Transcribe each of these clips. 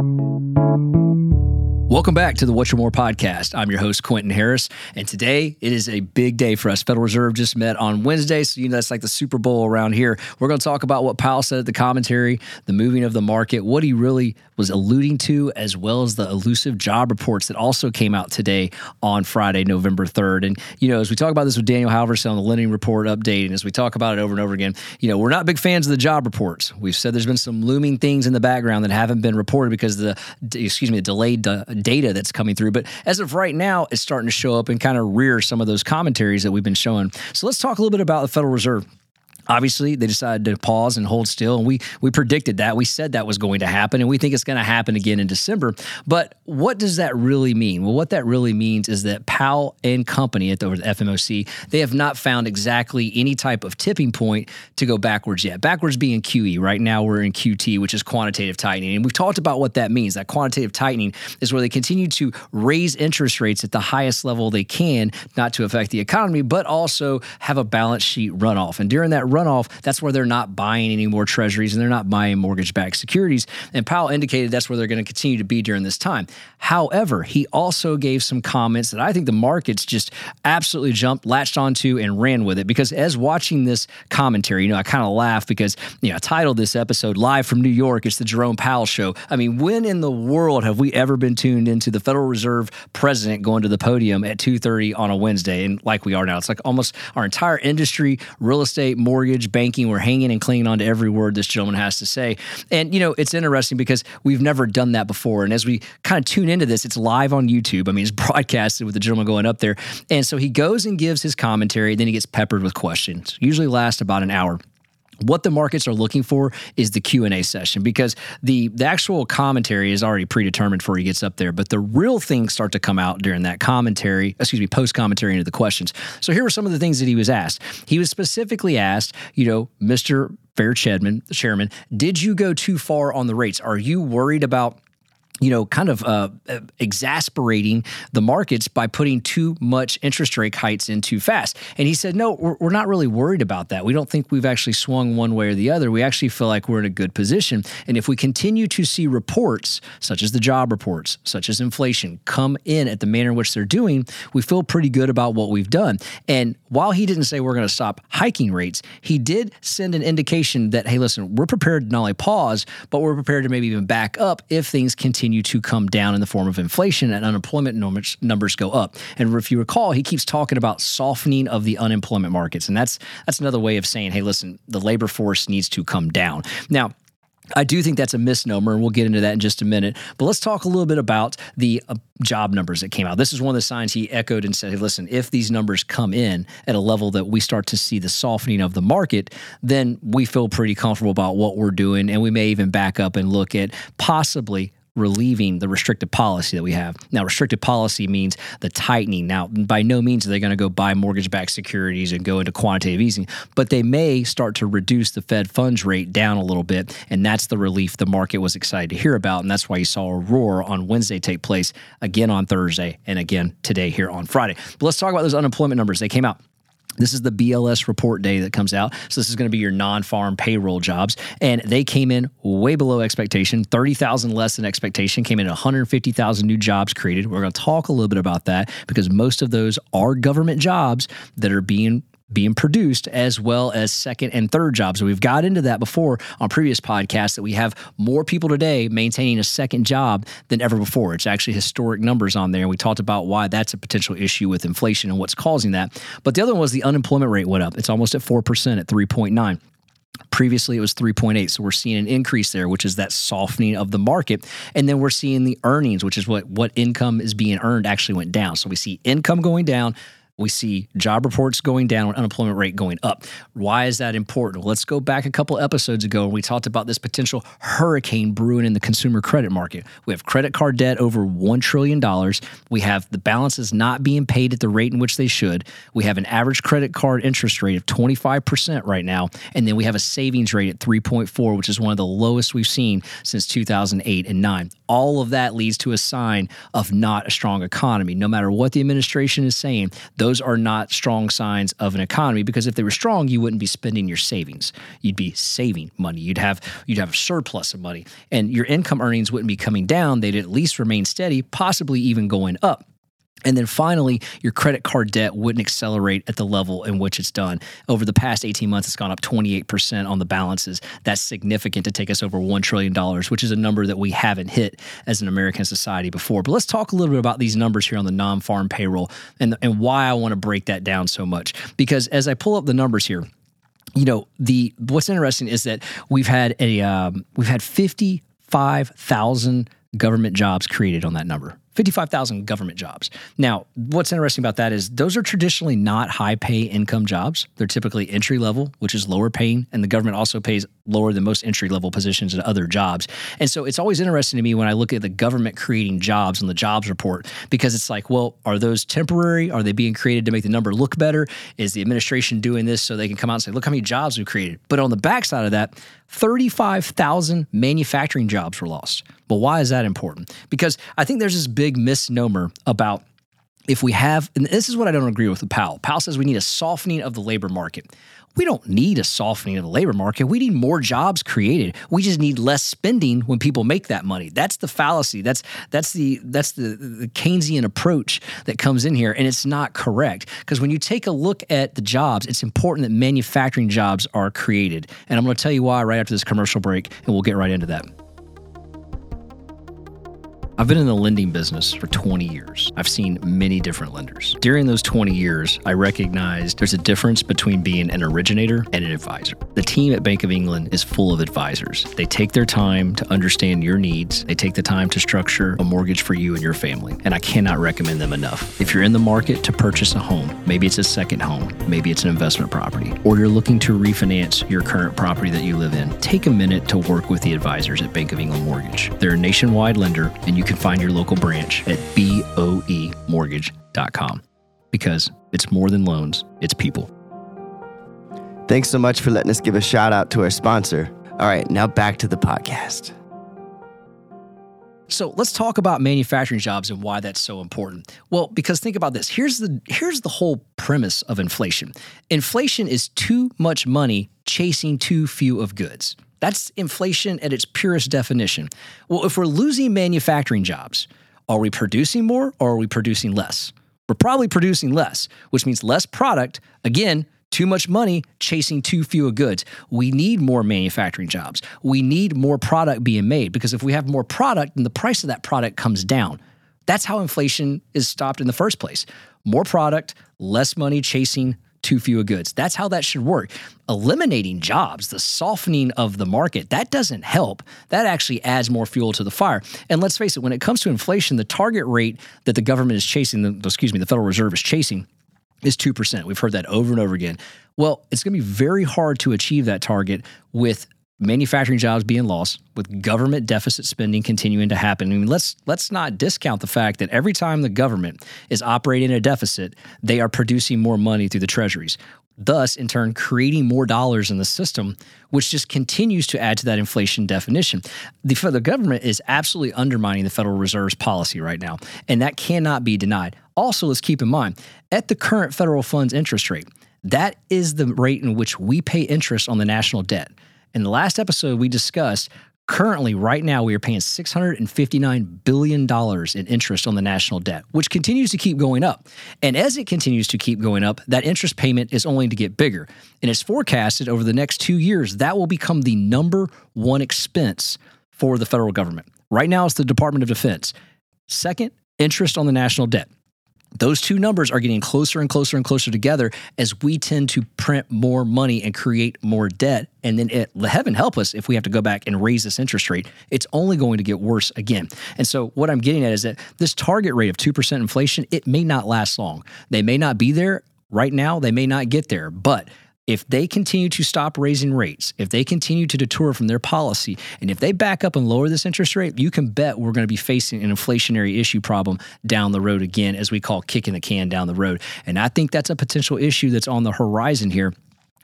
Thank you. Welcome back to the What's Your More podcast. I'm your host, Quinton Harris, and today it is a big day for us. Federal Reserve just met on Wednesday, so you know that's like the Super Bowl around here. We're going to talk about what Powell said at the commentary, the moving of the market, what he really was alluding to, as well as the elusive job reports that also came out today on Friday, November 3rd. And, you know, as we talk about this with Daniel Halverson on the lending report update, and as we talk about it over and over again, you know, we're not big fans of the job reports. We've said there's been some looming things in the background that haven't been reported because the, excuse me, the delayed uh, data that's coming through. But as of right now, it's starting to show up and kind of rear some of those commentaries that we've been showing. So let's talk a little bit about the Federal Reserve obviously they decided to pause and hold still and we we predicted that. We said that was going to happen and we think it's going to happen again in december. But what does that really mean? Well what that really means is that powell and company at the, fmoc they have not found exactly any type of tipping point to go backwards yet. Backwards being qe right now we're in qt which is quantitative tightening. And we've talked about what that means that quantitative tightening is where they continue to raise interest rates at the highest level they can not to affect the economy but also have a balance sheet runoff. And during that run runoff, that's where they're not buying any more treasuries and they're not buying mortgage backed securities. And Powell indicated that's where they're going to continue to be during this time. However, he also gave some comments that I think the markets just absolutely jumped, latched onto, and ran with it. Because as watching this commentary, you know, I kind of laugh because, you know, I titled this episode Live from New York. It's the Jerome Powell Show. I mean, when in the world have we ever been tuned into the Federal Reserve president going to the podium at 2.30 on a Wednesday? And like we are now, it's like almost our entire industry, real estate, mortgage, mortgage banking. We're hanging and clinging on to every word this gentleman has to say. And, you know, it's interesting because we've never done that before. And as we kind of tune into this, it's live on YouTube. I mean, it's broadcasted with the gentleman going up there. And so he goes and gives his commentary, then he gets peppered with questions, usually last about an hour what the markets are looking for is the q&a session because the, the actual commentary is already predetermined before he gets up there but the real things start to come out during that commentary excuse me post commentary into the questions. So here were some of the things that he was asked. He was specifically asked you know mr fair chairman chairman did you go too far on the rates? Are you worried about you know, kind of uh, exasperating the markets by putting too much interest rate heights in too fast. And he said, no, we're, we're, not really worried about that. We don't think we've actually swung one way or the other. We actually feel like we're in a good position. And if we continue to see reports, such as the job reports, such as inflation, come in at the manner in which they're doing, we feel pretty good about what we've done. And while he didn't say we're going to stop hiking rates, he did send an indication that, hey, listen, we're prepared to not only pause, but we're prepared to maybe even back up if things continue continue to come down in the form of inflation and unemployment numbers, numbers go up. And if you recall, he keeps talking about softening of the unemployment markets. And that's that's another way of saying, hey, listen, the labor force needs to come down. Now, I do think that's a misnomer, and we'll get into that in just a minute. But let's talk a little bit about the uh, job numbers that came out. This is one of the signs he echoed and said, hey, listen, if these numbers come in at a level that we start to see the softening of the market, then we feel pretty comfortable about what we're doing. And we may even back up and look at possibly relieving the restrictive policy that we have. Now, restrictive policy means the tightening. Now, by no means are they going to go buy mortgage backed securities and go into quantitative easing, but they may start to reduce the Fed funds rate down a little bit. And that's the relief the market was excited to hear about. And that's why you saw a roar on Wednesday take place again on Thursday and again today here on Friday. But let's talk about those unemployment numbers. They came out this is the BLS report day that comes out. So this is going to be your non-farm payroll jobs, and they came in way below expectation, thirty thousand less than expectation. Came in one hundred fifty thousand new jobs created. We're going to talk a little bit about that because most of those are government jobs that are being being produced as well as second and third jobs. we've got into that before on previous podcasts that we have more people today maintaining a second job than ever before. It's actually historic numbers on there. And we talked about why that's a potential issue with inflation and what's causing that. But the other one was the unemployment rate went up. It's almost at 4% at 3.9. Previously, it was 3.8. So we're seeing an increase there, which is that softening of the market. And then we're seeing the earnings, which is what, what income is being earned, actually went down. So we see income going down, we see job reports going down, unemployment rate going up. Why is that important? Let's go back a couple episodes ago and we talked about this potential hurricane brewing in the consumer credit market. We have credit card debt over $1 trillion. We have the balances not being paid at the rate in which they should. We have an average credit card interest rate of 25% right now. And then we have a savings rate at 3.4, which is one of the lowest we've seen since 2008 and 9. All of that leads to a sign of not a strong economy. No matter what the administration is saying, those those are not strong signs of an economy because if they were strong, you wouldn't be spending your savings. You'd be saving money. You'd have you'd have a surplus of money, and your income earnings wouldn't be coming down. They'd at least remain steady, possibly even going up. And then finally, your credit card debt wouldn't accelerate at the level in which it's done. Over the past 18 months, it's gone up 28% on the balances. That's significant to take us over $1 trillion, which is a number that we haven't hit as an American society before. But let's talk a little bit about these numbers here on the non farm payroll and, and why I want to break that down so much. Because as I pull up the numbers here, you know the what's interesting is that we've had a um, we've had 55,000 government jobs created on that number 55,000 government jobs. Now, what's interesting about that is those are traditionally not high pay income jobs. They're typically entry level, which is lower paying, and the government also pays lower than most entry level positions in other jobs. And so it's always interesting to me when I look at the government creating jobs on the jobs report because it's like, well, are those temporary? Are they being created to make the number look better? Is the administration doing this so they can come out and say, look how many jobs we've created? But on the backside of that, 35,000 manufacturing jobs were lost. But why is that important? Because I think there's this big misnomer about if we have, and this is what I don't agree with Powell. Powell says we need a softening of the labor market. We don't need a softening of the labor market. We need more jobs created. We just need less spending when people make that money. That's the fallacy. That's that's the that's the, the Keynesian approach that comes in here, and it's not correct. Because when you take a look at the jobs, it's important that manufacturing jobs are created. And I'm going to tell you why right after this commercial break, and we'll get right into that. I've been in the lending business for 20 years. I've seen many different lenders. During those 20 years, I recognized there's a difference between being an originator and an advisor. The team at Bank of England is full of advisors. They take their time to understand your needs, they take the time to structure a mortgage for you and your family. And I cannot recommend them enough. If you're in the market to purchase a home, maybe it's a second home, maybe it's an investment property, or you're looking to refinance your current property that you live in, take a minute to work with the advisors at Bank of England Mortgage. They're a nationwide lender, and you can find your local branch at boemortgage.com because it's more than loans, it's people. Thanks so much for letting us give a shout out to our sponsor. All right, now back to the podcast. So let's talk about manufacturing jobs and why that's so important. Well, because think about this. Here's the here's the whole premise of inflation. Inflation is too much money chasing too few of goods. That's inflation at its purest definition. Well, if we're losing manufacturing jobs, are we producing more or are we producing less? We're probably producing less, which means less product. Again, too much money chasing too few goods. We need more manufacturing jobs. We need more product being made because if we have more product, then the price of that product comes down. That's how inflation is stopped in the first place. More product, less money chasing too few goods. That's how that should work. Eliminating jobs, the softening of the market, that doesn't help. That actually adds more fuel to the fire. And let's face it, when it comes to inflation, the target rate that the government is chasing, the, excuse me, the Federal Reserve is chasing is 2%. We've heard that over and over again. Well, it's going to be very hard to achieve that target with manufacturing jobs being lost, with government deficit spending continuing to happen. I mean, let's let's not discount the fact that every time the government is operating a deficit, they are producing more money through the treasuries. Thus, in turn, creating more dollars in the system, which just continues to add to that inflation definition. The, federal government is absolutely undermining the Federal Reserve's policy right now, and that cannot be denied. Also, let's keep in mind at the current federal funds interest rate, that is the rate in which we pay interest on the national debt. In the last episode, we discussed currently, right now, we are paying $659 billion in interest on the national debt, which continues to keep going up. And as it continues to keep going up, that interest payment is only to get bigger. And it's forecasted over the next two years, that will become the number one expense for the federal government. Right now, it's the Department of Defense. Second, interest on the national debt those two numbers are getting closer and closer and closer together as we tend to print more money and create more debt. And then, it, heaven help us if we have to go back and raise this interest rate. It's only going to get worse again. And so, what I'm getting at is that this target rate of 2% inflation, it may not last long. They may not be there right now, they may not get there, but if they continue to stop raising rates, if they continue to detour from their policy, and if they back up and lower this interest rate, you can bet we're going to be facing an inflationary issue problem down the road again, as we call kicking the can down the road. And I think that's a potential issue that's on the horizon here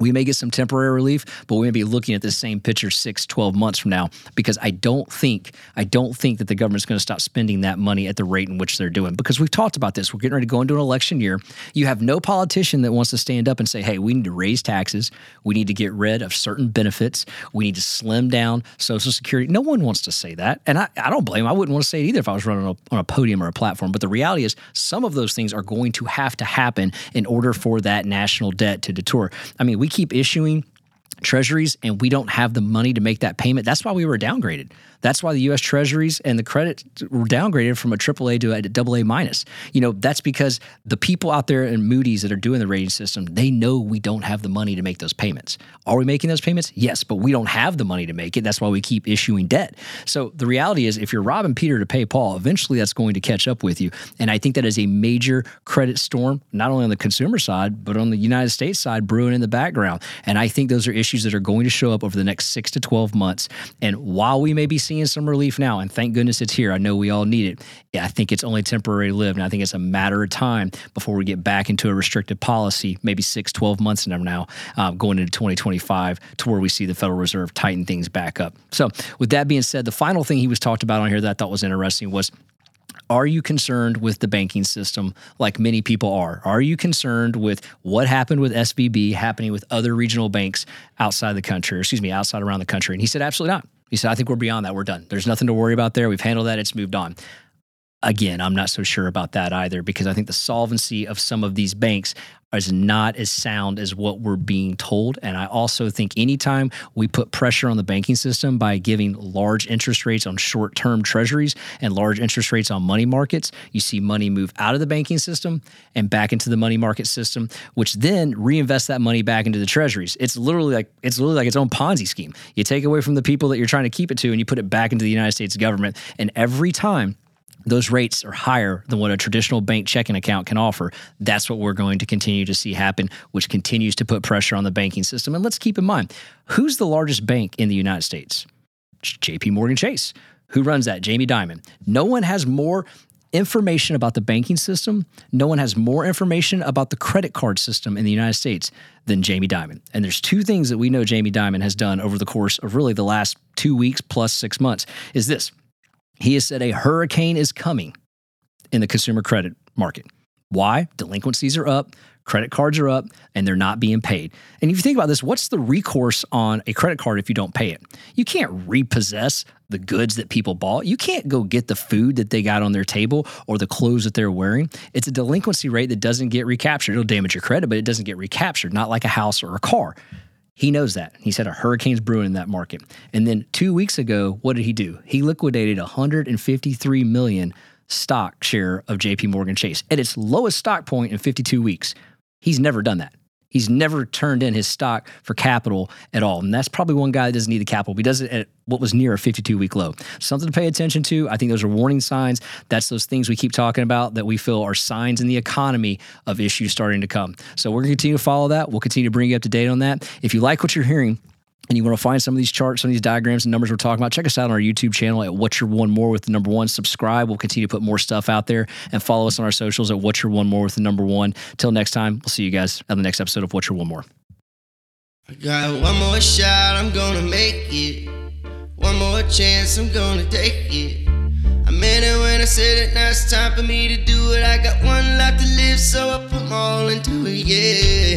we may get some temporary relief, but we may be looking at the same picture six, 12 months from now because I don't think, I don't think that the government's going to stop spending that money at the rate in which they're doing. Because we've talked about this. We're getting ready to go into an election year. You have no politician that wants to stand up and say, hey, we need to raise taxes. We need to get rid of certain benefits. We need to slim down Social Security. No one wants to say that. And I, I don't blame. I wouldn't want to say it either if I was running on a, on a podium or a platform. But the reality is, some of those things are going to have to happen in order for that national debt to detour. I mean, we keep issuing treasuries and we don't have the money to make that payment. That's why we were downgraded. That's why the U.S. Treasuries and the credit were downgraded from a AAA to a double A minus. You know, that's because the people out there in Moody's that are doing the rating system, they know we don't have the money to make those payments. Are we making those payments? Yes, but we don't have the money to make it. That's why we keep issuing debt. So the reality is, if you're robbing Peter to pay Paul, eventually that's going to catch up with you. And I think that is a major credit storm, not only on the consumer side, but on the United States side, brewing in the background. And I think those are issues that are going to show up over the next six to 12 months. And while we may be seeing some relief now, and thank goodness it's here. I know we all need it. Yeah, I think it's only temporary lived, and I think it's a matter of time before we get back into a restrictive policy, maybe six, 12 months from now, um, going into 2025, to where we see the Federal Reserve tighten things back up. So, with that being said, the final thing he was talked about on here that I thought was interesting was are you concerned with the banking system like many people are? Are you concerned with what happened with SVB happening with other regional banks outside the country, or excuse me, outside around the country? And he said, absolutely not. He said, I think we're beyond that. We're done. There's nothing to worry about there. We've handled that. It's moved on. Again, I'm not so sure about that either because I think the solvency of some of these banks is not as sound as what we're being told. And I also think anytime we put pressure on the banking system by giving large interest rates on short term treasuries and large interest rates on money markets, you see money move out of the banking system and back into the money market system, which then reinvest that money back into the treasuries. It's literally like it's literally like its own Ponzi scheme. You take away from the people that you're trying to keep it to and you put it back into the United States government. And every time those rates are higher than what a traditional bank checking account can offer. That's what we're going to continue to see happen, which continues to put pressure on the banking system. And let's keep in mind who's the largest bank in the United States? JP Morgan Chase. Who runs that? Jamie Dimon. No one has more information about the banking system. No one has more information about the credit card system in the United States than Jamie Dimon. And there's two things that we know Jamie Dimon has done over the course of really the last 2 weeks plus 6 months is this. He has said a hurricane is coming in the consumer credit market. Why? Delinquencies are up, credit cards are up, and they're not being paid. And if you think about this, what's the recourse on a credit card if you don't pay it? You can't repossess the goods that people bought. You can't go get the food that they got on their table or the clothes that they're wearing. It's a delinquency rate that doesn't get recaptured. It'll damage your credit, but it doesn't get recaptured, not like a house or a car. He knows that. He said a hurricane's brewing in that market. And then two weeks ago, what did he do? He liquidated 153 million stock share of JP Morgan Chase at its lowest stock point in 52 weeks. He's never done that. He's never turned in his stock for capital at all. And that's probably one guy that doesn't need the capital. He does it at what was near a 52 week low. Something to pay attention to. I think those are warning signs. That's those things we keep talking about that we feel are signs in the economy of issues starting to come. So we're going to continue to follow that. We'll continue to bring you up to date on that. If you like what you're hearing, and you want to find some of these charts, some of these diagrams and numbers we're talking about, check us out on our YouTube channel at What's Your One More with the number one. Subscribe. We'll continue to put more stuff out there and follow us on our socials at What's Your One More with the number one. Till next time, we'll see you guys on the next episode of What's Your One More. I got one more shot, I'm gonna make it. One more chance, I'm gonna take it. I meant it when I said it, now it's time for me to do it. I got one life to live, so I put all into it, yeah.